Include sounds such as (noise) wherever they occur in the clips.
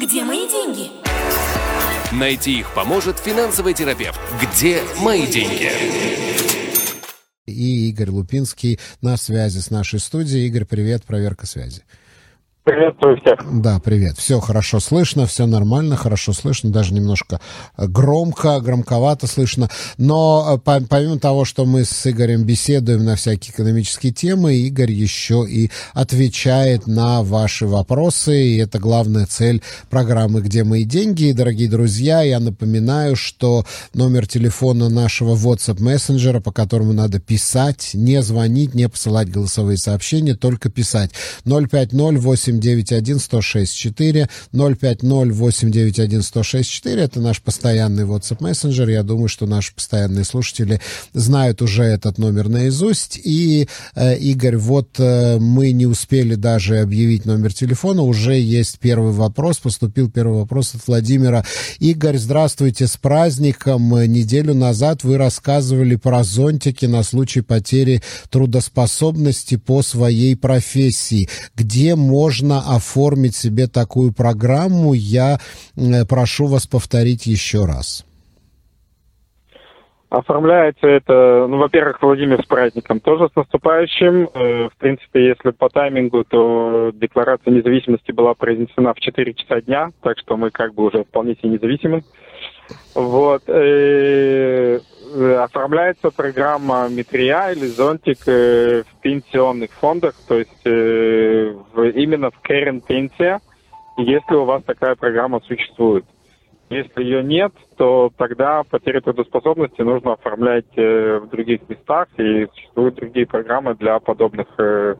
Где мои деньги? Найти их поможет финансовый терапевт. Где мои деньги? И Игорь Лупинский на связи с нашей студией. Игорь, привет, проверка связи. Приветствую всех. Да, привет. Все хорошо слышно, все нормально, хорошо слышно, даже немножко громко, громковато слышно. Но э, помимо того, что мы с Игорем беседуем на всякие экономические темы, Игорь еще и отвечает на ваши вопросы. И это главная цель программы «Где мои деньги?». И, дорогие друзья, я напоминаю, что номер телефона нашего WhatsApp мессенджера, по которому надо писать, не звонить, не посылать голосовые сообщения, только писать. 050 891 106 4 050 891 106 4 это наш постоянный WhatsApp мессенджер. Я думаю, что наши постоянные слушатели знают уже этот номер наизусть. И, э, Игорь, вот э, мы не успели даже объявить номер телефона, уже есть первый вопрос, поступил первый вопрос от Владимира. Игорь, здравствуйте, с праздником. Неделю назад вы рассказывали про зонтики на случай потери трудоспособности по своей профессии. Где можно можно оформить себе такую программу, я э, прошу вас повторить еще раз. Оформляется это, ну, во-первых, Владимир с праздником, тоже с наступающим. Э, в принципе, если по таймингу, то декларация независимости была произнесена в 4 часа дня, так что мы как бы уже вполне себе независимы. Вот. Э, оформляется программа Метрия или Зонтик в пенсионных фондах, то есть именно в Кэрен Пенсия, если у вас такая программа существует. Если ее нет, то тогда потерю трудоспособности нужно оформлять э, в других местах, и существуют другие программы для подобных э,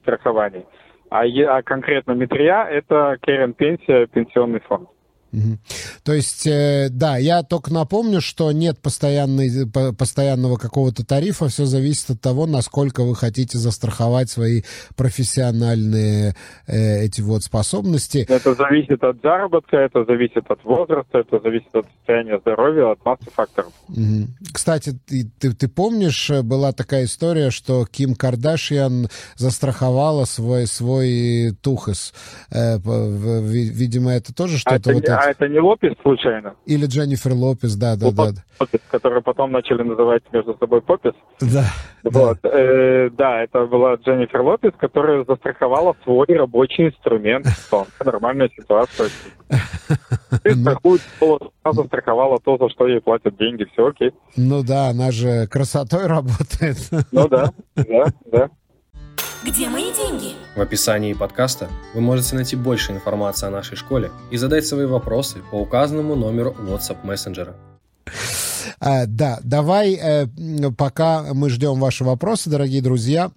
страхований. А, а конкретно Метрия – это Керен Пенсия, пенсионный фонд. Угу. То есть, э, да, я только напомню, что нет постоянной, постоянного какого-то тарифа, все зависит от того, насколько вы хотите застраховать свои профессиональные э, эти вот способности. Это зависит от заработка, это зависит от возраста, это зависит от состояния здоровья, от массы факторов. Угу. Кстати, ты, ты, ты помнишь, э, была такая история, что Ким Кардашьян застраховала свой, свой тухос. Э, видимо, это тоже а что-то... вот а это не Лопес случайно? Или Дженнифер Лопес, да, да, да. Лопес, потом начали называть между собой Попес. Да. Вот. Да. Э, да, это была Дженнифер Лопес, которая застраховала свой рабочий инструмент. Нормальная ситуация. (laughs) Ты ну. страхуешь, она застраховала то, за что ей платят деньги, все окей. Ну да, она же красотой (laughs) работает. Ну да, да, да. Где мои деньги? В описании подкаста вы можете найти больше информации о нашей школе и задать свои вопросы по указанному номеру WhatsApp мессенджера. А, да, давай, э, пока мы ждем ваши вопросы, дорогие друзья,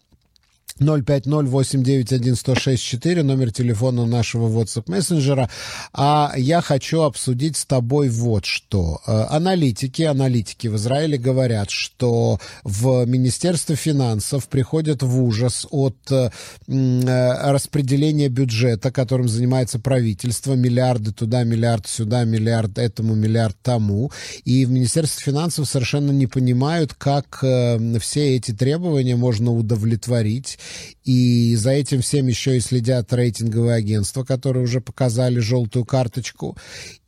050-891-1064, номер телефона нашего WhatsApp мессенджера. А я хочу обсудить с тобой вот что. Э, аналитики, аналитики в Израиле говорят, что в Министерство финансов приходят в ужас от э, э, распределения бюджета, которым занимается правительство. Миллиарды туда, миллиард сюда, миллиард этому, миллиард тому. И в Министерстве финансов совершенно не понимают, как все эти требования можно удовлетворить и за этим всем еще и следят рейтинговые агентства, которые уже показали желтую карточку.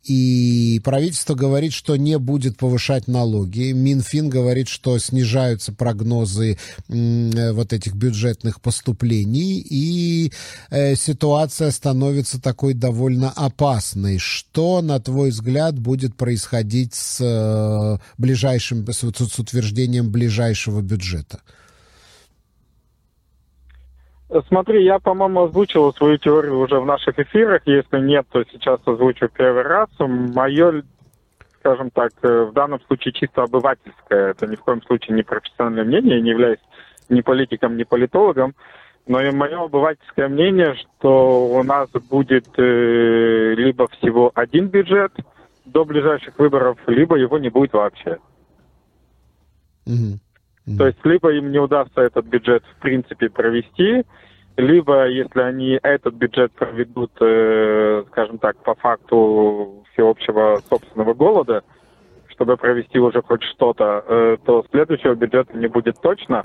И правительство говорит, что не будет повышать налоги. Минфин говорит, что снижаются прогнозы э, вот этих бюджетных поступлений. И э, ситуация становится такой довольно опасной. Что, на твой взгляд, будет происходить с э, ближайшим, с, утверждением ближайшего бюджета? Смотри, я, по-моему, озвучивал свою теорию уже в наших эфирах. Если нет, то сейчас озвучу первый раз. Мое, скажем так, э, в данном случае чисто обывательское, это ни в коем случае не профессиональное мнение, я не являюсь ни политиком, ни политологом, но и мое обывательское мнение, что у нас будет э, либо всего один бюджет до ближайших выборов, либо его не будет вообще. Mm-hmm. Mm-hmm. То есть либо им не удастся этот бюджет в принципе провести, либо если они этот бюджет проведут, э, скажем так, по факту всеобщего собственного голода, чтобы провести уже хоть что-то, э, то следующего бюджета не будет точно,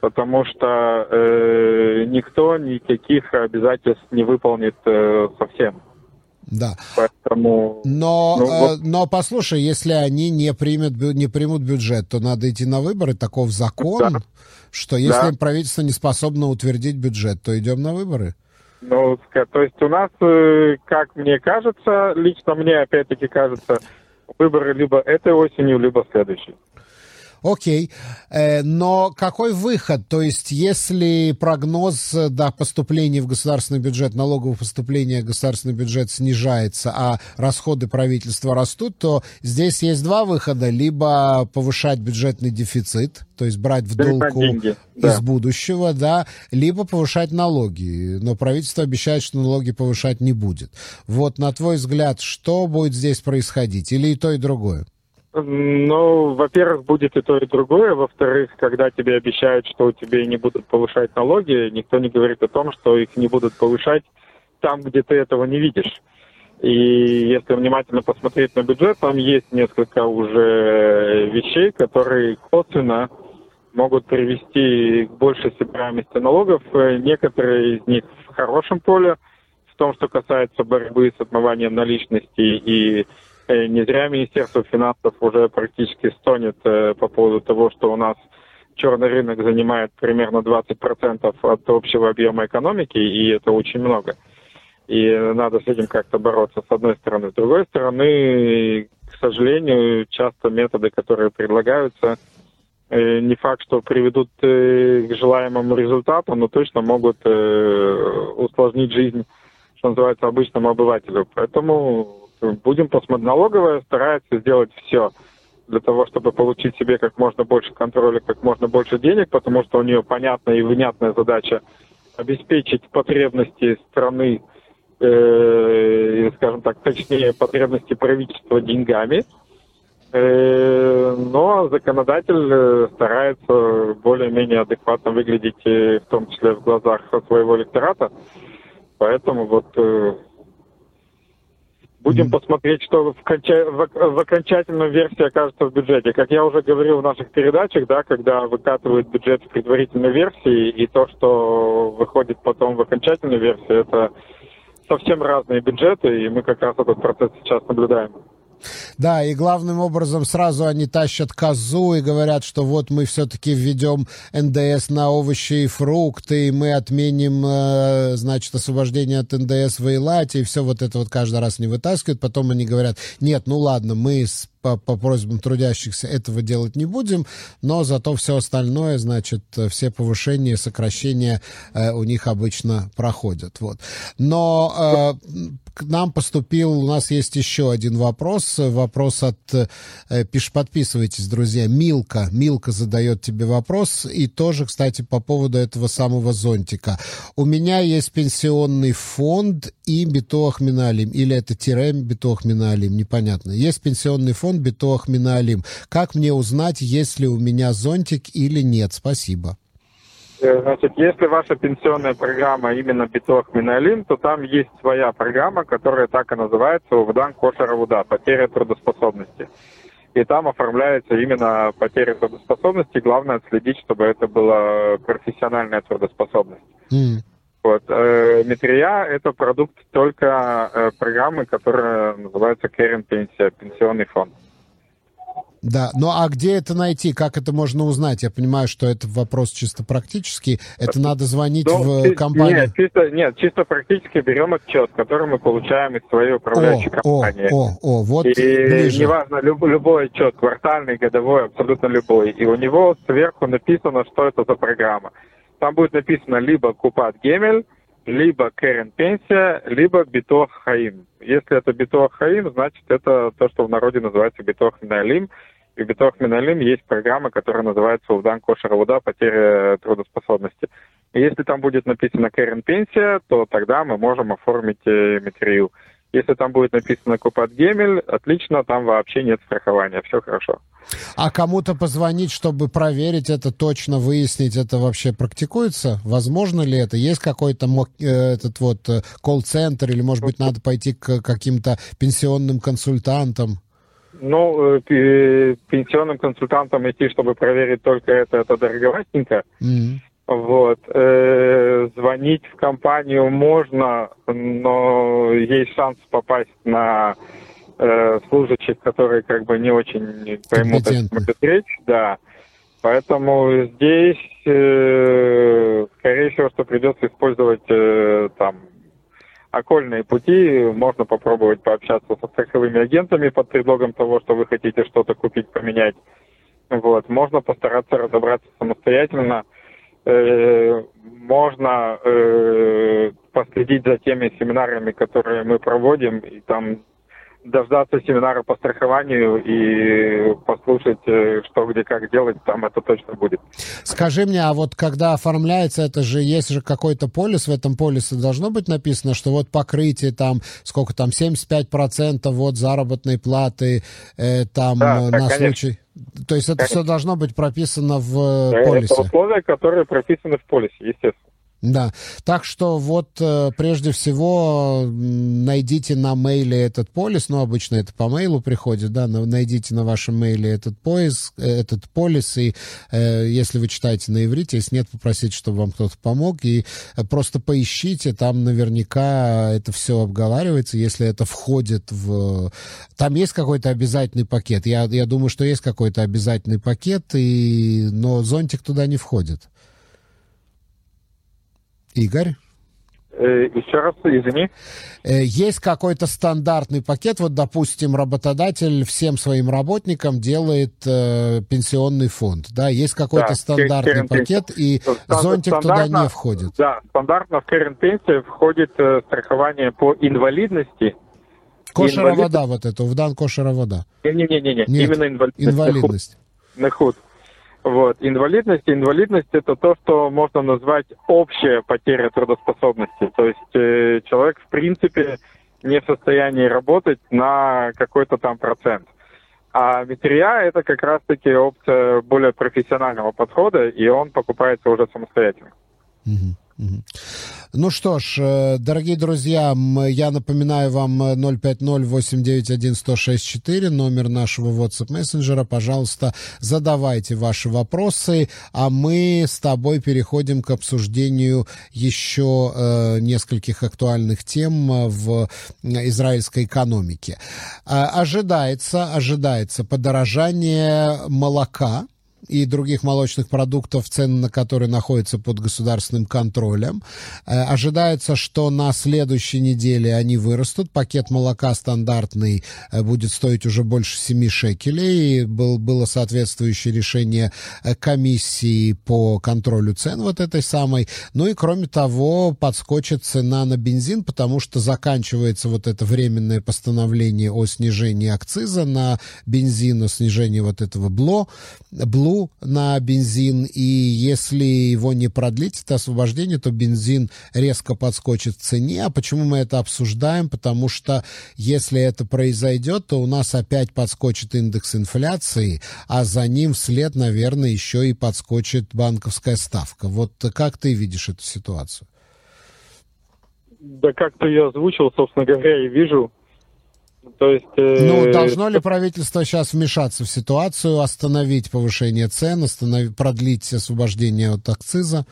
потому что э, никто никаких обязательств не выполнит э, совсем. Да. Поэтому... Но, Ну, э, вот- но послушай, если они не, примут, бю- не примут бюджет, то надо идти на выборы. Таков закон, Да. что если Да. правительство не способно утвердить бюджет, то идем на выборы. Ну, то есть у нас, э, как мне кажется, лично мне опять-таки кажется, выборы либо этой осенью, либо следующей. Окей, Э, но какой выход? То есть, если прогноз э, да, поступления в государственный бюджет, налогового поступления в государственный бюджет снижается, а расходы правительства растут, то здесь есть два выхода. Либо повышать бюджетный дефицит, то есть брать в деньги, из да. будущего, да, либо повышать налоги. Но правительство обещает, что налоги повышать не будет. Вот, на твой взгляд, что будет здесь происходить? Или и то, и другое? Ну, во-первых, будет и то, и другое. Во-вторых, когда тебе обещают, что у тебя не будут повышать налоги, никто не говорит о том, что их не будут повышать там, где ты этого не видишь. И если внимательно посмотреть на бюджет, там есть несколько уже вещей, которые косвенно могут привести к большей собираемости налогов. Э, Некоторые из них в хорошем поле, в том, что касается борьбы с отмыванием наличности. И не зря Министерство финансов уже практически стонет э, по поводу того, что у нас черный рынок занимает примерно 20% от общего объема экономики, и это очень много. И надо с этим как-то бороться, с одной стороны. С другой стороны, к сожалению, часто методы, которые предлагаются, э, не факт, что приведут э, к желаемому результату, но точно могут э, усложнить жизнь, что называется, обычному обывателю. Поэтому будем посмотреть. Налоговая старается сделать все для того, чтобы получить себе как можно больше контроля, как можно больше денег, потому что у нее понятная и внятная задача обеспечить потребности страны, э, скажем так, точнее, потребности правительства деньгами. Э, но законодатель э, старается более-менее адекватно выглядеть, э, в том числе в глазах своего электората. Поэтому вот э, будем посмотреть, что в, конча- в в окончательной версии окажется в бюджете. Как я уже говорил в наших передачах, да, когда выкатывают бюджет в предварительной версии, и то, что выходит потом в окончательной версии, это совсем разные бюджеты, и мы как раз этот процесс сейчас наблюдаем. Да, и главным образом сразу они тащат козу и говорят, что вот мы все-таки введем НДС на овощи и фрукты, и мы отменим, э, значит, освобождение от НДС в Эйлате, и все вот это вот каждый раз не вытаскивают. Потом они говорят, нет, ну ладно, мы по, по просьбам трудящихся этого делать не будем, но зато все остальное, значит, все повышения, сокращения э, у них обычно проходят. Вот. Но э, к нам поступил, у нас есть еще один вопрос, вопрос от, э, пиш, подписывайтесь, друзья, Милка, Милка задает тебе вопрос, и тоже, кстати, по поводу этого самого зонтика. У меня есть пенсионный фонд и битуах миналим, или это тире битуах миналим, непонятно. Есть пенсионный фонд битуах миналим. Как мне узнать, есть ли у меня зонтик или нет? Спасибо. Э, Значит, если ваша пенсионная программа именно Битох Миналим, то там есть своя программа, которая так и называется Увдан Кошера Уда, потеря трудоспособности. И там оформляется именно потеря трудоспособности. Главное отследить, чтобы это была профессиональная трудоспособность. М. Вот. Э, Метрия – это продукт только э, программы, которая называется Керен Пенсия, пенсионный фонд. Да, ну а где это найти? Как это можно узнать? Я понимаю, что это вопрос чисто практический. Это надо звонить Ну, в компанию. Нет чисто, нет, чисто практически берем отчет, который мы получаем из своей управляющей О, о, компании. о, о, вот И ближе. неважно, люб- любой отчет, квартальный, годовой, абсолютно любой. И у него сверху написано, что это за программа. Там будет написано либо Купат Гемель, либо Керен Пенсия, либо Битох Хаим. Если это Битох Хаим, значит это то, что в народе называется Битох Миналим. И в Битох Миналим есть программа, которая называется Увдан Кошер Уда, потеря трудоспособности. И если там будет написано Керен Пенсия, то тогда мы можем оформить э, материю. Если там будет написано Купат Гемель, отлично, там вообще нет страхования, все хорошо. А кому-то позвонить, чтобы проверить это точно, выяснить, это вообще практикуется? Возможно ли это? Есть какой-то э, этот вот э, колл-центр или, может быть, надо пойти к каким-то пенсионным консультантам? Ну, э, пе- пенсионным консультантам идти, чтобы проверить только это, это дороговатенько. М. Вот. Звонить в компанию можно, но есть шанс попасть на э, служащих, которые как бы не очень поймут, о чем идет речь. Да. Поэтому здесь, э, скорее всего, что придется использовать э, там окольные пути. Можно попробовать пообщаться со страховыми агентами под предлогом того, что вы хотите что-то купить, поменять. Вот. Можно постараться разобраться самостоятельно. Э, можно э, последить за теми семинарами, которые мы проводим, и там дождаться семинара по страхованию и послушать, э, что где как делать, там это точно будет. Скажи мне, а вот когда оформляется, это же есть же какой-то полис, в этом полисе должно быть написано, что вот покрытие там, сколько там, 75% вот заработной платы, э, там да, э, на да, случай... То есть это конечно. все должно быть прописано в э, полисе? Это условия, которые прописаны в полисе, естественно. Да, так что вот э, прежде всего найдите на мейле этот полис, ну обычно это по мейлу приходит, да, найдите на вашем мейле этот поиск, э, этот полис, и э, если вы читаете на иврите, если нет, попросите, чтобы вам кто-то помог, и э, просто поищите, там наверняка это все обговаривается, если это входит в... Там есть какой-то обязательный пакет, я, я думаю, что есть какой-то обязательный пакет, и... но зонтик туда не входит. Игорь? Э, еще раз, извини. Э, есть какой-то стандартный пакет, вот, допустим, работодатель всем своим работникам делает э, пенсионный фонд, да, есть какой-то да, стандартный пакет, и Стандарт, зонтик туда не входит. Да, стандартно в Current Pension входит э, страхование по инвалидности. Кошера инвалид... вода вот это, Вдан кошера вода. Не-не-не, именно инвалидность. Инвалидность. На худ. Вот. Инвалидность. Инвалидность – это то, что можно назвать общая потеря трудоспособности. То есть э, человек, в принципе, не в состоянии работать на какой-то там процент. А метрия – это как раз-таки опция более профессионального подхода, и он покупается уже самостоятельно. Mm-hmm. Ну что ж, э, дорогие друзья, я напоминаю вам 050-891-1064, номер нашего WhatsApp мессенджера. Пожалуйста, задавайте ваши вопросы, а мы с тобой переходим к обсуждению еще э, нескольких актуальных тем в израильской экономике. Э, ожидается, ожидается подорожание молока и других молочных продуктов, цены на которые находятся под государственным контролем. Э, ожидается, что на следующей неделе они вырастут. Пакет молока стандартный э, будет стоить уже больше 7 шекелей. Был, было соответствующее решение э, комиссии по контролю цен вот этой самой. Ну и кроме того, подскочит цена на бензин, потому что заканчивается вот это временное постановление о снижении акциза на бензин, о снижении вот этого бло, блу на бензин, и если его не продлить, это освобождение, то бензин резко подскочит в цене. А почему мы это обсуждаем? Потому что если это произойдет, то у нас опять подскочит индекс инфляции, а за ним вслед, наверное, еще и подскочит банковская ставка. Вот как ты видишь эту ситуацию? Да как-то я озвучил, собственно говоря, и вижу. То есть, э... Ну, должно ли правительство сейчас вмешаться в ситуацию, остановить повышение цен, остановить, продлить освобождение от акциза?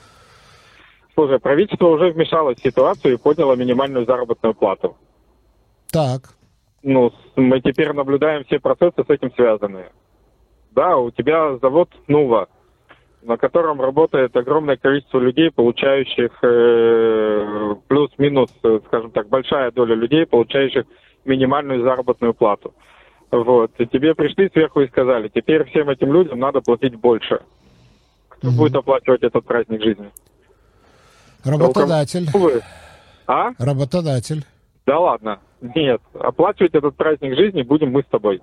Слушай, правительство уже вмешалось в ситуацию и подняло минимальную заработную плату. Так. Ну, мы теперь наблюдаем все процессы с этим связанные. Да, у тебя завод Нува, на котором работает огромное количество людей, получающих э, плюс-минус, э, скажем так, большая доля людей, получающих минимальную заработную плату. Вот. И тебе пришли сверху и сказали, теперь всем этим людям надо платить больше. Кто угу. будет оплачивать этот праздник жизни? Работодатель. А? Работодатель. Да ладно. Нет. Оплачивать этот праздник жизни будем мы с тобой.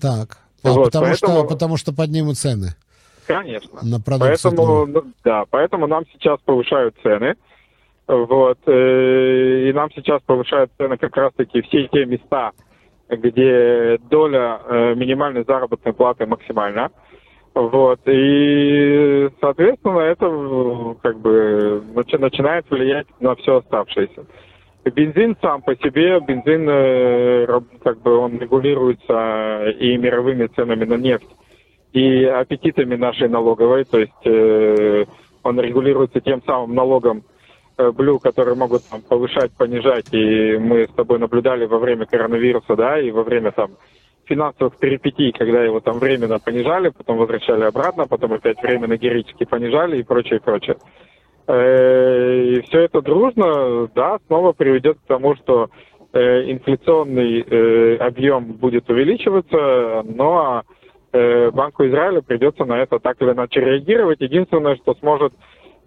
Так. А вот, потому, поэтому... что, потому что поднимут цены. Конечно. На продукцию. Поэтому, ну, да, поэтому нам сейчас повышают цены. Вот. Э, и нам сейчас повышают цены как раз-таки все те места, где доля э, минимальной заработной платы максимальна. Вот. И, соответственно, это как бы начинает влиять на все оставшееся. Бензин сам по себе, бензин э, как бы он регулируется и мировыми ценами на нефть, и аппетитами нашей налоговой, то есть Он регулируется тем самым налогом Блю, которые могут там, повышать, понижать. И мы с тобой наблюдали во время коронавируса, да, и во время там финансовых перипетий, когда его там временно понижали, потом возвращали обратно, потом опять временно героически понижали и прочее, прочее. Э, и все это дружно, да, снова приведет к тому, что э, инфляционный э, объем будет увеличиваться, но Банку Израиля придется на это так или иначе реагировать. Единственное, что сможет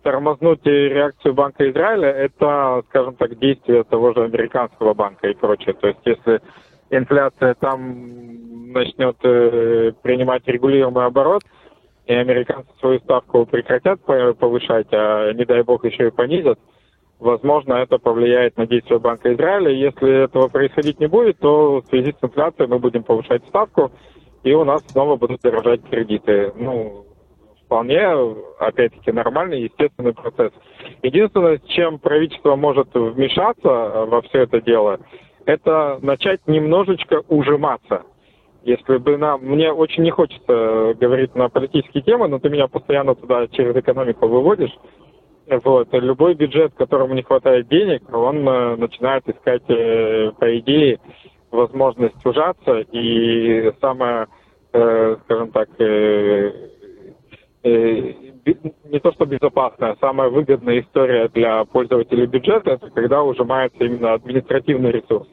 тормознуть реакцию Банка Израиля, это, скажем так, действия того же американского банка и прочее. То есть, если инфляция там начнет принимать регулируемый оборот, и американцы свою ставку прекратят повышать, а не дай бог еще и понизят, возможно, это повлияет на действия Банка Израиля. Если этого происходить не будет, то в связи с инфляцией мы будем повышать ставку, и у нас снова будут дорожать кредиты. Ну, вполне, опять-таки, нормальный, естественный процесс. Единственное, чем правительство может вмешаться во все это дело, это начать немножечко ужиматься – если бы нам... Мне очень не хочется говорить на политические темы, но ты меня постоянно туда через экономику выводишь. Вот. Любой бюджет, которому не хватает денег, он э, начинает искать, э, по идее, возможность ужаться. И самое, э, скажем так, не то что безопасная, самая выгодная история для пользователей бюджета, это когда ужимается именно административный ресурс.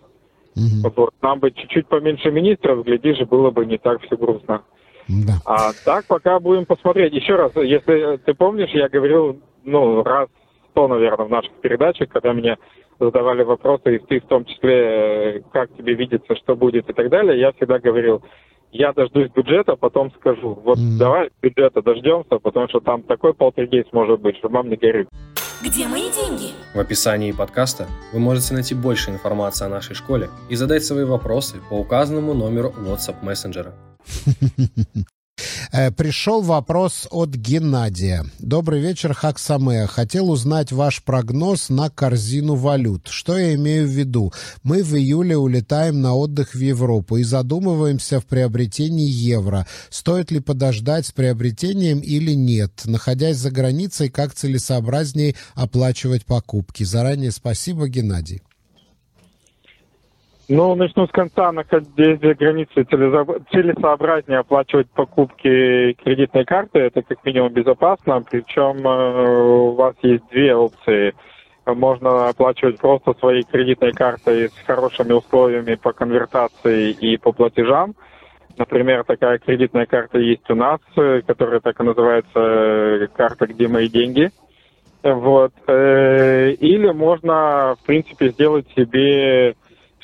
Угу. Вот, нам бы чуть-чуть поменьше министров, глядишь, было бы не так все грустно. Да. А так пока будем посмотреть. Еще раз, если ты помнишь, я говорил, ну, раз сто, наверное, в наших передачах, когда мне задавали вопросы, и ты в том числе, как тебе видится, что будет и так далее, я всегда говорил, я дождусь бюджета, потом скажу. Вот mm. давай бюджета дождемся, потому что там такой полтергейс может быть, что мам не горит. Где мои деньги? В описании подкаста вы можете найти больше информации о нашей школе и задать свои вопросы по указанному номеру WhatsApp мессенджера. (laughs) Э, пришел вопрос от Геннадия. Добрый вечер, Хаксаме. Хотел узнать ваш прогноз на корзину валют. Что я имею в виду? Мы в июле улетаем на отдых в Европу и задумываемся в приобретении евро. Стоит ли подождать с приобретением или нет? Находясь за границей, как целесообразнее оплачивать покупки? Заранее спасибо, Геннадий. Ну, начну с конца. Находясь за границей, целесообразнее оплачивать покупки кредитной карты. Это как минимум безопасно. Причем э, у вас есть две опции. Можно оплачивать просто своей кредитной картой с хорошими условиями по конвертации и по платежам. Например, такая кредитная карта есть у нас, э, которая так и называется э, карта «Где мои деньги?». Вот. Или можно, в принципе, сделать себе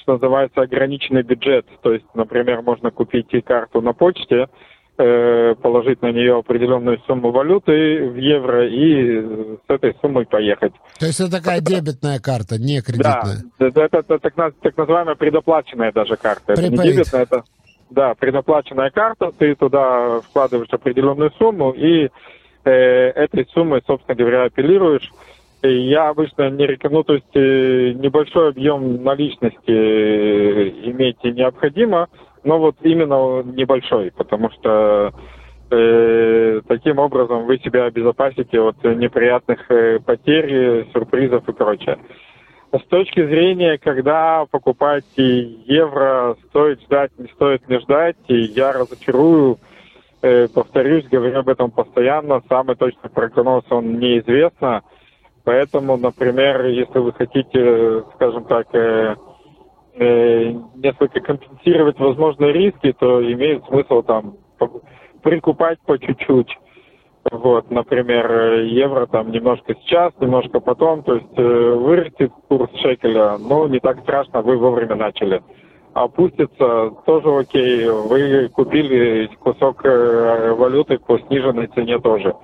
что называется, ограниченный бюджет. То есть, например, можно купить и карту на почте, э, положить на нее определенную сумму валюты в евро и с этой суммой поехать. То есть это такая дебетная карта, не кредитная? Да, это, это, это так, так называемая предоплаченная даже карта. Это не дебетная, это да, предоплаченная карта, ты туда вкладываешь определенную сумму и э, этой суммой, собственно говоря, апеллируешь я обычно не рекомендую, то есть э, небольшой объем наличности э, иметь необходимо, но вот именно небольшой, потому что э, таким образом вы себя обезопасите от неприятных э, потерь, сюрпризов и прочее. С точки зрения, когда покупать евро, стоит ждать, не стоит не ждать, я разочарую, э, повторюсь, говорю об этом постоянно, самый точный прогноз он неизвестно. Поэтому, например, если вы хотите, скажем так, э, э, несколько компенсировать возможные риски, то имеет смысл там прикупать по чуть-чуть. Вот, например, евро там немножко сейчас, немножко потом, то есть э, вырастет курс шекеля, но не так страшно, вы вовремя начали. Опустится, тоже окей, вы купили кусок э, валюты по сниженной цене тоже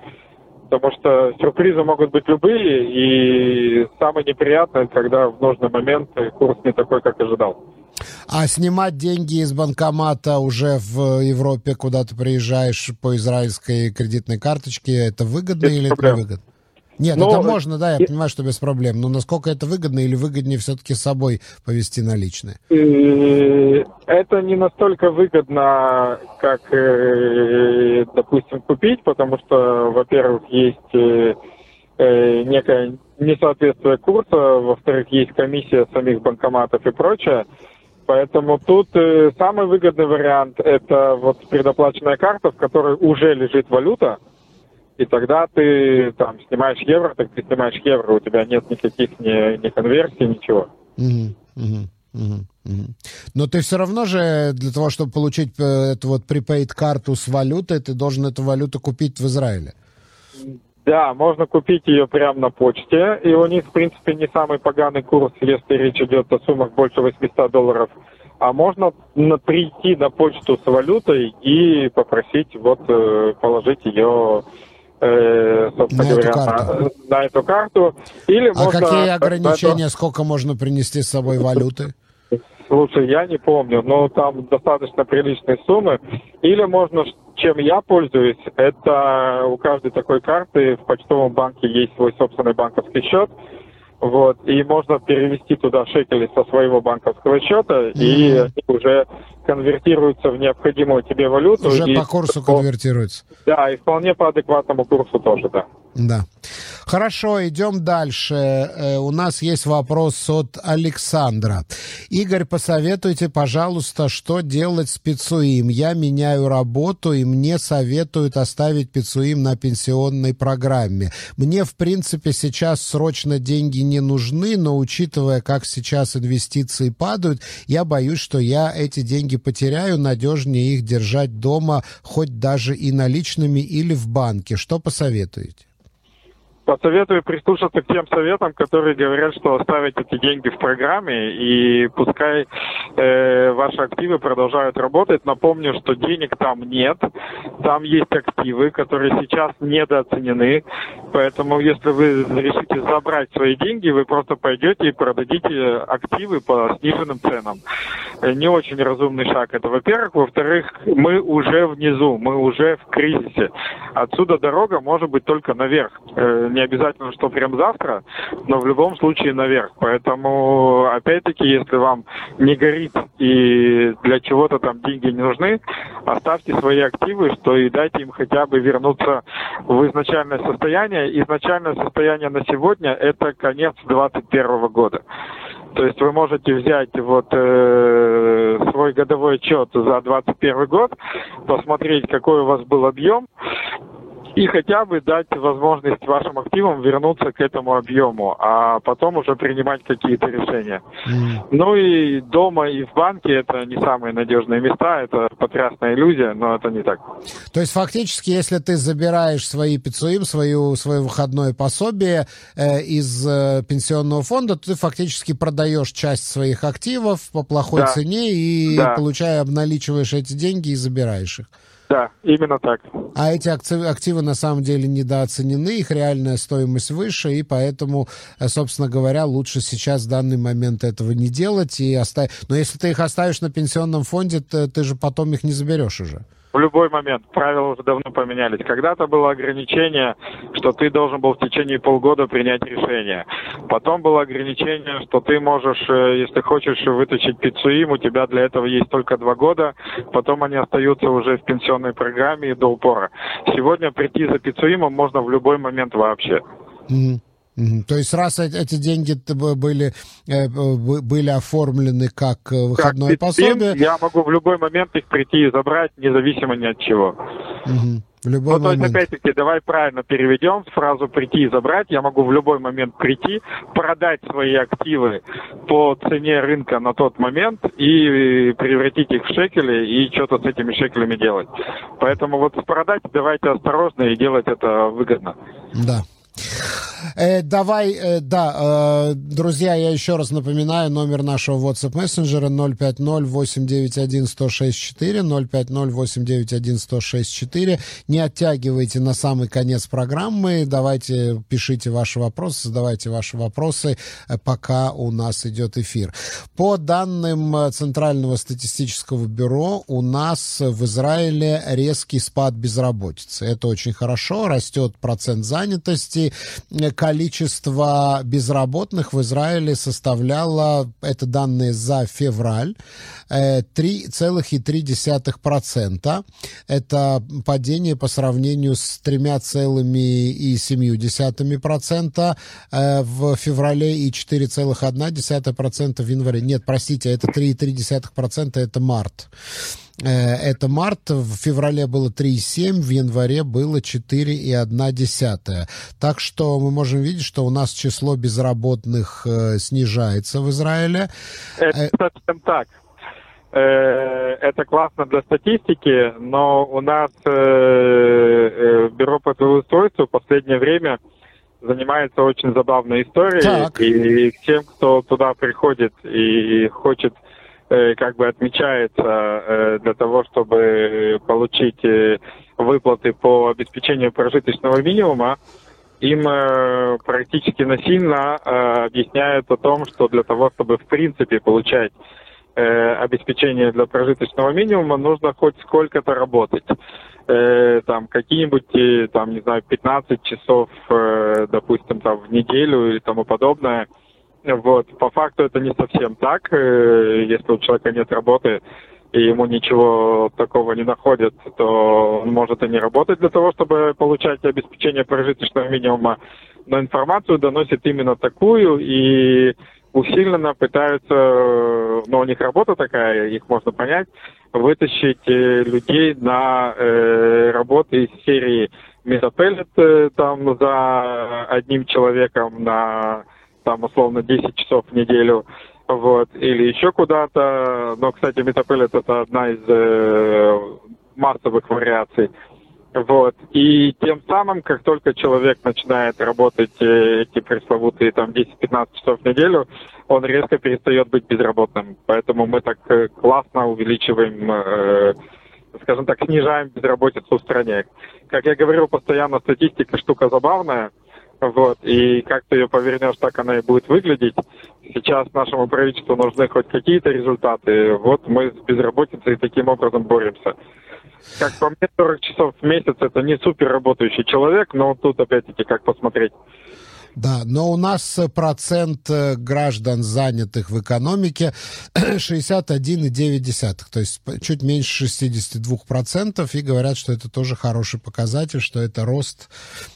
потому что сюрпризы могут быть любые, и самое неприятное, когда в нужный момент курс не такой, как ожидал. А снимать деньги из банкомата уже в Европе, куда ты приезжаешь по израильской кредитной карточке, это выгодно Без или проблем. это выгодно? Нет, но, это можно, да, я понимаю, что без проблем. Но насколько это выгодно или выгоднее все-таки с собой повести наличные? Это не настолько выгодно, как, э, допустим, купить, потому что, во-первых, есть э, э, некое несоответствие курса, во-вторых, есть комиссия самих банкоматов и прочее. Поэтому тут э, самый выгодный вариант – это вот предоплаченная карта, в которой уже лежит валюта, и тогда ты там снимаешь евро, так ты снимаешь евро, у тебя нет никаких ни, ни конверсий, ничего. Мгм, мгм, мгм. Но ты все равно же для того, чтобы получить э, эту вот prepaid карту с валютой, ты должен эту валюту купить в Израиле. Да, можно купить ее прямо на почте, и у них, в принципе, не самый поганый курс, если речь идет о суммах больше 800 долларов. А можно на- прийти на почту с валютой и попросить вот э, положить ее, э, собственно На эту говоря, карту. На, на эту карту. Или А можно... какие ограничения, сколько можно принести с собой валюты? Слушай, я не помню, но там достаточно приличные суммы. Или можно, чем я пользуюсь, это у каждой такой карты в почтовом банке есть свой собственный банковский счет. Вот, и можно перевести туда шекели со своего банковского счета, и Мгм. они уже конвертируются в необходимую тебе валюту. Уже и по курсу конвертируется. Да, и вполне по адекватному курсу тоже, да. Да. Хорошо, идем дальше. Э, У нас есть вопрос от Александра. Игорь, посоветуйте, пожалуйста, что делать с Пицуим. Я меняю работу, и мне советуют оставить Пицуим на пенсионной программе. Мне, в принципе, сейчас срочно деньги не нужны, но учитывая, как сейчас инвестиции падают, я боюсь, что я эти деньги потеряю, надежнее их держать дома, хоть даже и наличными или в банке. Что посоветуете? Посоветую прислушаться к тем советам, которые говорят, что оставить эти деньги в программе и пускай э, ваши активы продолжают работать. Напомню, что денег там нет, там есть активы, которые сейчас недооценены. Поэтому, если вы решите забрать свои деньги, вы просто пойдете и продадите активы по сниженным ценам. Э, Не очень разумный шаг это, во-первых. Во-вторых, мы уже внизу, мы уже в кризисе. Отсюда дорога может быть только наверх. Не обязательно, что прям завтра, но в любом случае наверх. Поэтому, опять-таки, если вам не горит и для чего-то там деньги не нужны, оставьте свои активы, что и дайте им хотя бы вернуться в изначальное состояние. Изначальное состояние на сегодня – это конец 2021 года. То есть вы можете взять вот э, свой годовой отчет за 2021 год, посмотреть, какой у вас был объем, и хотя бы дать возможность вашим активам вернуться к этому объему, а потом уже принимать какие-то решения. М. Ну и дома, и в банке это не самые надежные места, это потрясная иллюзия, но это не так. То есть фактически, если ты забираешь свои пиццуим, свою, свое выходное пособие э, из э, пенсионного фонда, то ты фактически продаешь часть своих активов по плохой Да. цене и, Да. получая, обналичиваешь эти деньги и забираешь их. Да, именно так. А эти акци- активы на самом деле недооценены, их реальная стоимость выше, и поэтому, э, собственно говоря, лучше сейчас в данный момент этого не делать. И оставить. Но если ты их оставишь на пенсионном фонде, то ты же потом их не заберешь уже. В любой момент. Правила уже давно поменялись. Когда-то было ограничение, что ты должен был в течение полгода принять решение. Потом было ограничение, что ты можешь, э, если хочешь вытащить пиццуим, у тебя для этого есть только два года. Потом они остаются уже в пенсионной программе до упора. Сегодня прийти за пиццуимом можно в любой момент вообще. Мгм. То есть раз э- эти деньги были, э, были оформлены как э, выходное Как пособие, я могу в любой момент их прийти и забрать, независимо ни от чего. мгм, в любой Ну, то есть, момент. опять-таки, давай правильно переведем фразу «прийти и забрать». Я могу в любой момент прийти, продать свои активы по цене рынка на тот момент и превратить их в шекели и что-то с этими шекелями делать. Поэтому вот продать давайте осторожно и делать это выгодно. Да. Э, давай, э, да, э, друзья, я еще раз напоминаю, номер нашего WhatsApp мессенджера 050-891-1064, 050-891-1064. Не оттягивайте на самый конец программы, давайте пишите ваши вопросы, задавайте ваши вопросы, э, пока у нас идет эфир. По данным э, Центрального статистического бюро, у нас в Израиле резкий спад безработицы. Это очень хорошо, растет процент занятости. Э, количество безработных в Израиле составляло, это данные за февраль, 3,3%. Это падение по сравнению с 3,7% в феврале и 4,1% в январе. Нет, простите, это 3,3%, это март. Э, это март, в феврале было 3,7, в январе было 4,1. Так что мы можем видеть, что у нас число безработных э, снижается в Израиле. Это э, совсем так. Это классно для статистики, но у нас Бюро по трудоустройству в последнее время занимается очень забавной историей. Так. И тем, кто туда приходит и хочет Э, как бы отмечается э, для того, чтобы получить э, выплаты по обеспечению прожиточного минимума, им практически насильно объясняют о том, что для того, чтобы в принципе получать обеспечение для прожиточного минимума, нужно хоть сколько-то работать. Там какие-нибудь, там, не знаю, 15 часов, допустим, там в неделю или тому подобное – вот. По факту это не совсем так. Э, если у человека нет работы, и ему ничего такого не находят, то он может и не работать для того, чтобы получать обеспечение прожиточного минимума. Но информацию доносит именно такую, и усиленно пытаются, но у них работа такая, их можно понять, вытащить э, людей на э, работы из серии метапеллет э, там за одним человеком на там условно 10 часов в неделю, вот, или еще куда-то. Но, кстати, метапеллет это одна из э, массовых вариаций. Вот. И тем самым, как только человек начинает работать э, эти пресловутые там 10-15 часов в неделю, он резко перестает быть безработным. Поэтому мы так э, классно увеличиваем, э, скажем так, снижаем безработицу в стране. Как я говорил постоянно, статистика штука забавная. Вот, и как ты ее повернешь, так она и будет выглядеть. Сейчас нашему правительству нужны хоть какие-то результаты. Вот мы с безработицей таким образом боремся. Как по мне, 40 часов в месяц это не супер работающий человек, но тут опять-таки как посмотреть. Да, но у нас э, процент э, граждан, занятых в экономике, (clears throat) 61,9, то есть чуть меньше 62%, и говорят, что это тоже хороший показатель, что это рост...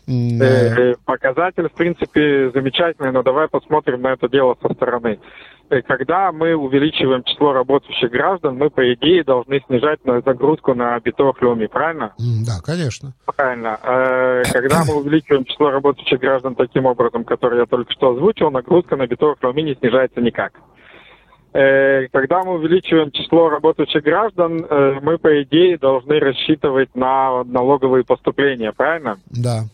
Э, показатель, в принципе, замечательный, но давай посмотрим на это дело со стороны когда мы увеличиваем число работающих граждан, мы, по идее, должны снижать загрузку на битовых люми, правильно? Да, конечно. Правильно. Когда мы увеличиваем число работающих граждан таким образом, который я только что озвучил, нагрузка на битовых не снижается никак. Э, когда мы увеличиваем число работающих граждан, э, мы, по идее, должны рассчитывать на налоговые поступления, правильно? Да.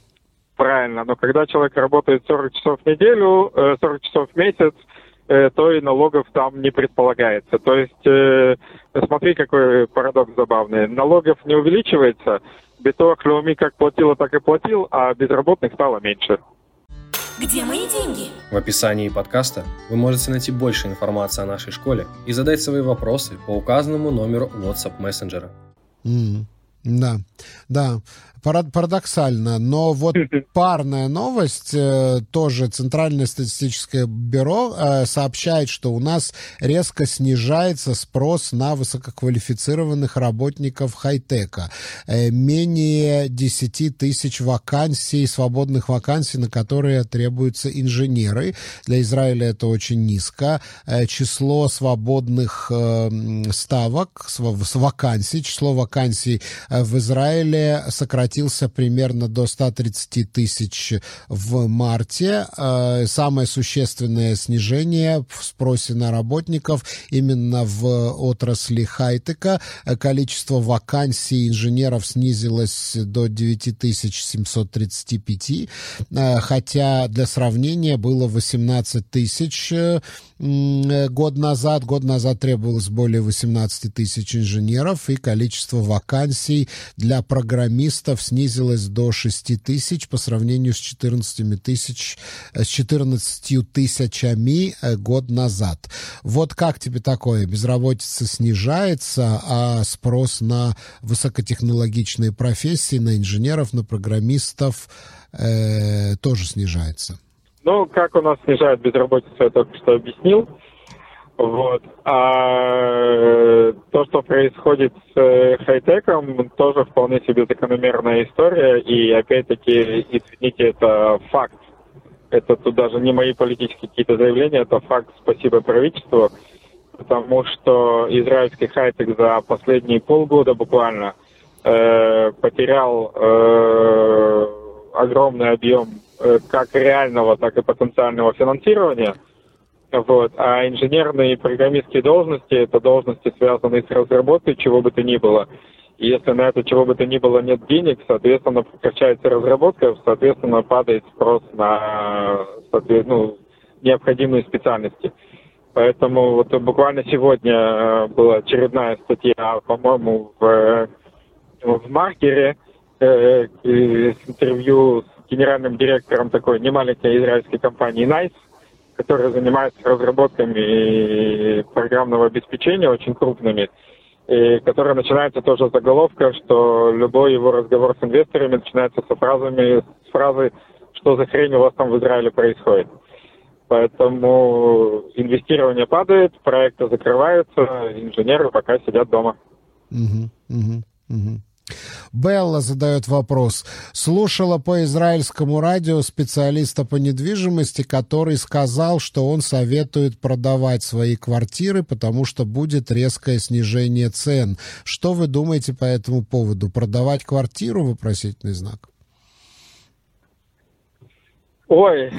Правильно. Но когда человек работает 40 часов в неделю, 40 часов в месяц, Э, то и налогов там не предполагается. То есть, э, смотри, какой парадокс забавный. Налогов не увеличивается, биток Леуми как платила, так и платил, а безработных стало меньше. Где мои деньги? В описании подкаста вы можете найти больше информации о нашей школе и задать свои вопросы по указанному номеру WhatsApp мессенджера. Mm, да, да парадоксально, но вот парная новость, э, тоже Центральное статистическое бюро э, сообщает, что у нас резко снижается спрос на высококвалифицированных работников хай-тека. Э, менее 10 тысяч вакансий, свободных вакансий, на которые требуются инженеры. Для Израиля это очень низко. Число свободных ставок, вакансий, число вакансий в Израиле сократилось сократился примерно до 130 тысяч в марте. Э, самое существенное снижение в спросе на работников именно в отрасли хай-тека. Количество вакансий инженеров снизилось до 9735, э, хотя для сравнения было 18 тысяч год назад. Год назад требовалось более 18 тысяч инженеров, и количество вакансий для программистов снизилось до 6 тысяч по сравнению с 14 тысяч, с 14 тысячами год назад. Вот как тебе такое? Безработица снижается, а спрос на высокотехнологичные профессии, на инженеров, на программистов э, тоже снижается. Ну, как у нас снижает безработицу, я только что объяснил. Вот. А то, что происходит с э, хай-теком, тоже вполне себе закономерная история. И опять-таки, извините, это факт. Это тут даже не мои политические какие-то заявления, это факт. Спасибо правительству. Потому что израильский хай-тек за последние полгода буквально э, потерял э, огромный объем э, как реального, так и потенциального финансирования. Вот. А инженерные и программистские должности – это должности, связанные с разработкой чего бы то ни было. И если на это чего бы то ни было нет денег, соответственно, прекращается разработка, соответственно, падает спрос на ну, необходимые специальности. Поэтому вот буквально сегодня э, была очередная статья, по-моему, в, в маркере, э, интервью с генеральным директором такой немаленькой израильской компании NICE, которая занимается разработками программного обеспечения очень крупными, и которая начинается тоже с заголовка, что любой его разговор с инвесторами начинается со фразами, с фразы «Что за хрень у вас там в Израиле происходит?». Поэтому инвестирование падает, проекты закрываются, инженеры пока сидят дома. Угу, угу, угу. Белла задает вопрос. Слушала по израильскому радио специалиста по недвижимости, который сказал, что он советует продавать свои квартиры, потому что будет резкое снижение цен. Что вы думаете по этому поводу? Продавать квартиру? Вопросительный знак. Ой,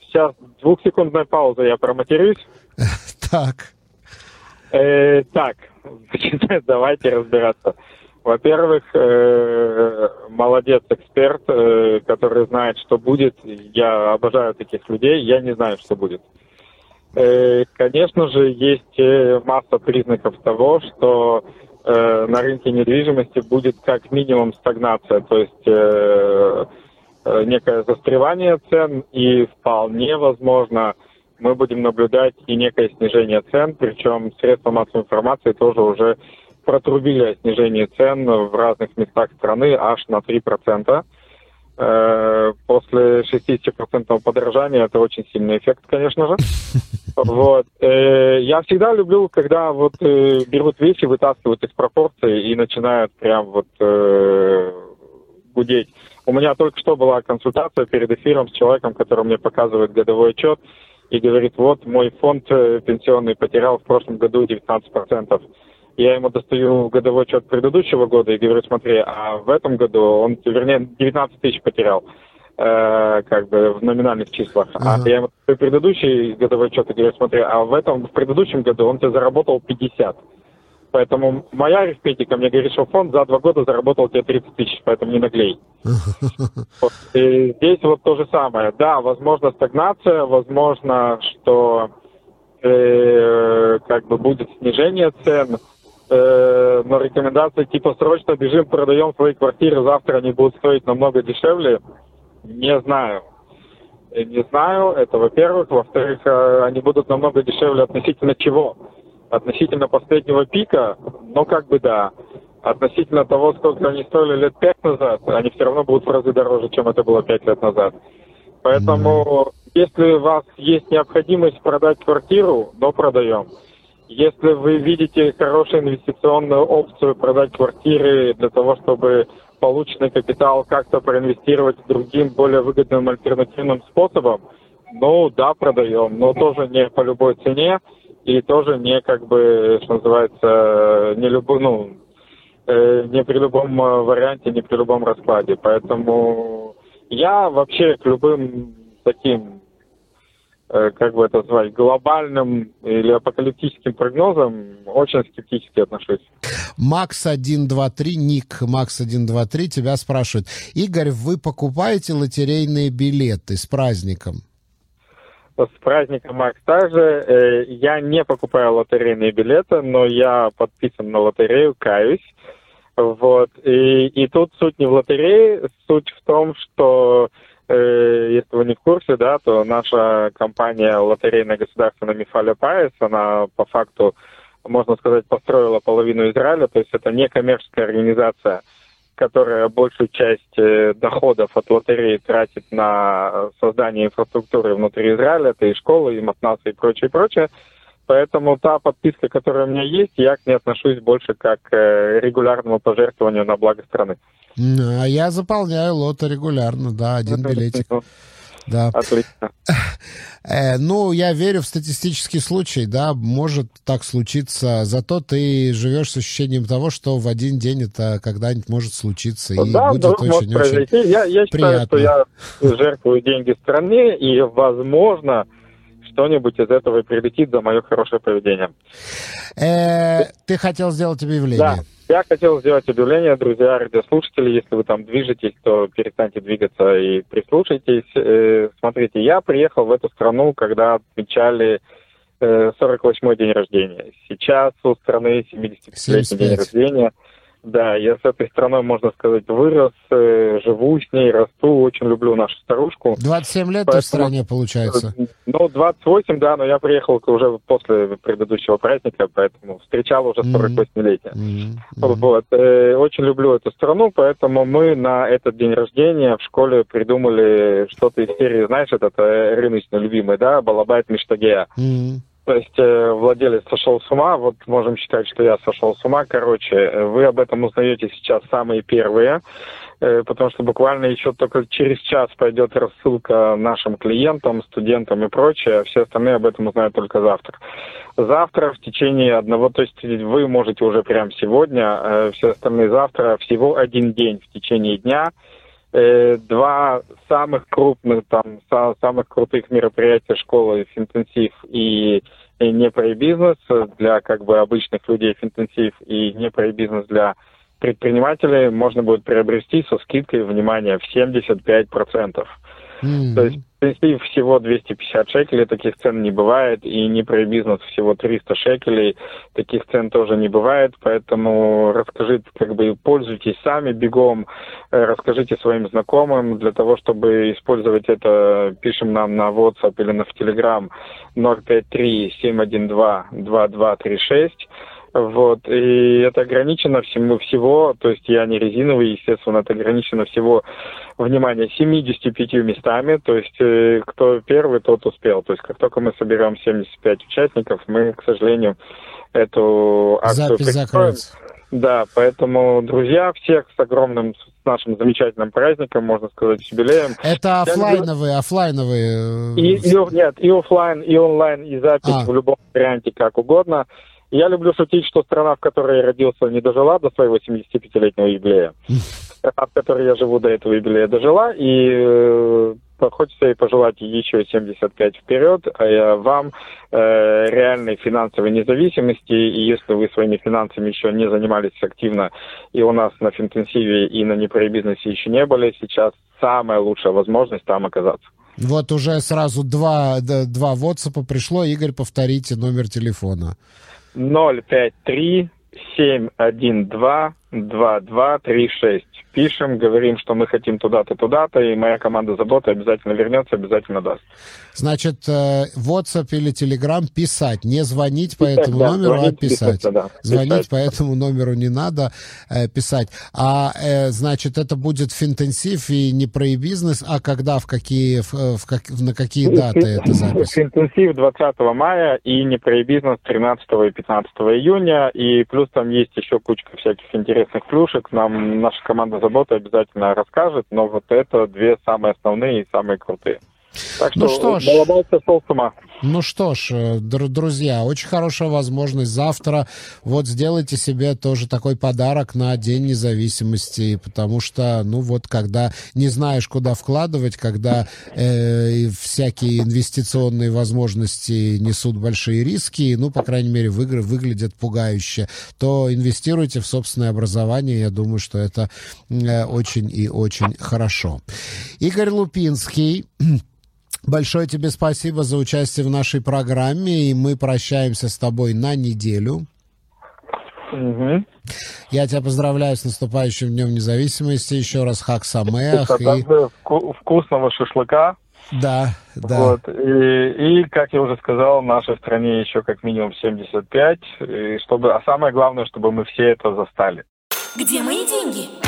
сейчас двухсекундная пауза, я проматерюсь. (laughs) Так. Э, так, (laughs) давайте разбираться. Во-первых, э, молодец эксперт, э, который знает, что будет. Я обожаю таких людей, я не знаю, что будет. Э, конечно же, есть масса признаков того, что на рынке недвижимости будет как минимум стагнация, то есть некое застревание цен, и вполне возможно мы будем наблюдать и некое снижение цен, причем средства массовой информации тоже уже протрубили о снижении цен в разных местах страны аж на 3%. Э, после 60% подорожания это очень сильный эффект, конечно же. (laughs) Вот. Э, я всегда люблю, когда вот э, берут вещи, вытаскивают из пропорций и начинают прям вот гудеть. У меня только что была консультация перед эфиром с человеком, который мне показывает годовой отчет и говорит, вот мой фонд пенсионный потерял в прошлом году 19% я ему достаю годовой отчет предыдущего года и говорю, смотри, а в этом году он, вернее, 19 тысяч потерял, э, как бы в номинальных числах. А ага. А я ему достаю предыдущий годовой отчет и говорю, смотри, а в этом, в предыдущем году он тебе заработал 50. Поэтому моя арифметика мне говорит, что фонд за два года заработал тебе 30 тысяч, поэтому не наглей. (laughs) Вот. И здесь вот то же самое. Да, возможно стагнация, возможно, что э, как бы будет снижение цен, э, но рекомендации типа срочно бежим, продаем свои квартиры, завтра они будут стоить намного дешевле, не знаю. Э, не знаю, это во-первых. Во-вторых, э, они будут намного дешевле относительно чего? Относительно последнего пика, ну как бы да. Относительно того, сколько они стоили лет пять назад, они все равно будут в разы дороже, чем это было пять лет назад. Поэтому, mm-hmm. если у вас есть необходимость продать квартиру, но продаем. Если вы видите хорошую инвестиционную опцию продать квартиры для того, чтобы полученный капитал как-то проинвестировать другим, более выгодным альтернативным способом, ну да, продаем, но тоже не по любой цене и тоже не как бы, что называется, не любой, ну, э, не при любом э, варианте, не при любом раскладе. Поэтому я вообще к любым таким как бы это назвать, глобальным или апокалиптическим прогнозам очень скептически отношусь. Макс 123, ник Макс 123 тебя спрашивает. Игорь, вы покупаете лотерейные билеты с праздником? С праздником Макс также. Э, я не покупаю лотерейные билеты, но я подписан на лотерею, каюсь. Вот. И, и тут суть не в лотерее, суть в том, что э, если вы не в курсе, да, то наша компания лотерейная государственная Мифаля Пайс, она по факту, можно сказать, построила половину Израиля, то есть это не коммерческая организация, которая большую часть э, доходов от лотереи тратит на создание инфраструктуры внутри Израиля, это и школы, и матнасы, и прочее, прочее. Поэтому та подписка, которая у меня есть, я к ней отношусь больше как к э, регулярному пожертвованию на благо страны. А я заполняю лото регулярно, да, один билетик. Да. Отлично. (laughs) Э, ну, я верю в статистический случай, да, может так случиться, зато ты живешь с ощущением того, что в один день это когда-нибудь может случиться, и да, будет очень я, я считаю, приятно. что я жертвую деньги стране, и, возможно, что-нибудь из этого и прилетит за мое хорошее поведение. Э, ты хотел сделать объявление? Да. Я хотел сделать объявление, друзья, радиослушатели, если вы там движетесь, то перестаньте двигаться и прислушайтесь. Э, смотрите, я приехал в эту страну, когда отмечали 48-й день рождения. Сейчас у страны 75-й день рождения. Да, я с этой страной, можно сказать, вырос, э, живу с ней, расту, очень люблю нашу старушку. 27 лет Поэтому, ты в стране, получается? Ну, 28, да, но я приехал уже после предыдущего праздника, поэтому встречал уже 48-летие. Mm-hmm. Вот, э, очень люблю эту страну, поэтому мы на этот день рождения в школе придумали что-то из серии, знаешь, этот э, рыночно любимый, да, Балабайт Миштагея. Mm-hmm. То есть э, владелец сошел с ума, вот можем считать, что я сошел с ума. Короче, э, вы об этом узнаете сейчас самые первые, э, потому что буквально еще только через час пойдет рассылка нашим клиентам, студентам и прочее, все остальные об этом узнают только завтра. Завтра в течение одного, то есть вы можете уже прямо сегодня, э, все остальные завтра, всего один день в течение дня – два самых крупных, там, самых крутых мероприятия школы «Финтенсив» и не про бизнес для как бы обычных людей «Финтенсив» и не про бизнес для предпринимателей можно будет приобрести со скидкой, внимание, в 75%. Mm-hmm. То есть принципе, всего 250 шекелей, таких цен не бывает, и не про бизнес всего 300 шекелей, таких цен тоже не бывает, поэтому расскажите, как бы пользуйтесь сами бегом, э, расскажите своим знакомым, для того, чтобы использовать это, пишем нам на WhatsApp или на в Telegram 053-712-2236, вот, и это ограничено всему всего, то есть я не резиновый, естественно, это ограничено всего, внимание, 75 местами, то есть э, кто первый, тот успел. То есть как только мы соберем 75 участников, мы, к сожалению, эту акцию Запись. Да, поэтому, друзья, всех с огромным, с нашим замечательным праздником, можно сказать, с юбилеем. Это офлайновые, офлайновые? И, и, нет, и офлайн, и онлайн, и запись а. в любом варианте, как угодно. Я люблю шутить, что страна, в которой я родился, не дожила до своего 75-летнего юбилея. (laughs) Страна, в которой я живу до этого юбилея, дожила, и э, хочется ей пожелать еще 75 вперед, а я вам э, реальной финансовой независимости, и если вы своими финансами еще не занимались активно, и у нас на финтенсиве и на непробизнесе еще не были, сейчас самая лучшая возможность там оказаться. Вот уже сразу два, два WhatsApp пришло. Игорь, повторите номер телефона. 053 712 2236. Пишем, говорим, что мы хотим туда-то, туда-то, и моя команда заботы обязательно вернется, обязательно даст. Значит, э, WhatsApp или Telegram писать, не звонить по писать, этому да, номеру, звонить, а писать. Писать, да, звонить писать. по этому номеру не надо э, писать. А, э, значит, это будет финтенсив и не про бизнес, а когда, в какие, в, в, как, на какие даты это запись? Финтенсив 20 мая и не про бизнес 13 и 15 июня, и плюс там есть еще кучка всяких интересных интересных плюшек нам наша команда заботы обязательно расскажет, но вот это две самые основные и самые крутые. Так ну что, что ж, сошел с ума. Ну что ж, э, друзья, очень хорошая возможность завтра. Вот сделайте себе тоже такой подарок на День независимости, потому что, ну вот, когда не знаешь, куда вкладывать, когда э, всякие инвестиционные возможности несут большие риски, ну, по крайней мере, выгр- выглядят пугающе, то инвестируйте в собственное образование. Я думаю, что это э, очень и очень хорошо. Игорь Лупинский Большое тебе спасибо за участие в нашей программе, и мы прощаемся с тобой на неделю. Угу. Я тебя поздравляю с наступающим Днем Независимости. Еще раз Хак Самеах. И... Вкусного шашлыка. Да, да. Вот. И, и, как я уже сказал, в нашей стране еще как минимум 75. И чтобы, а самое главное, чтобы мы все это застали. Где мои деньги?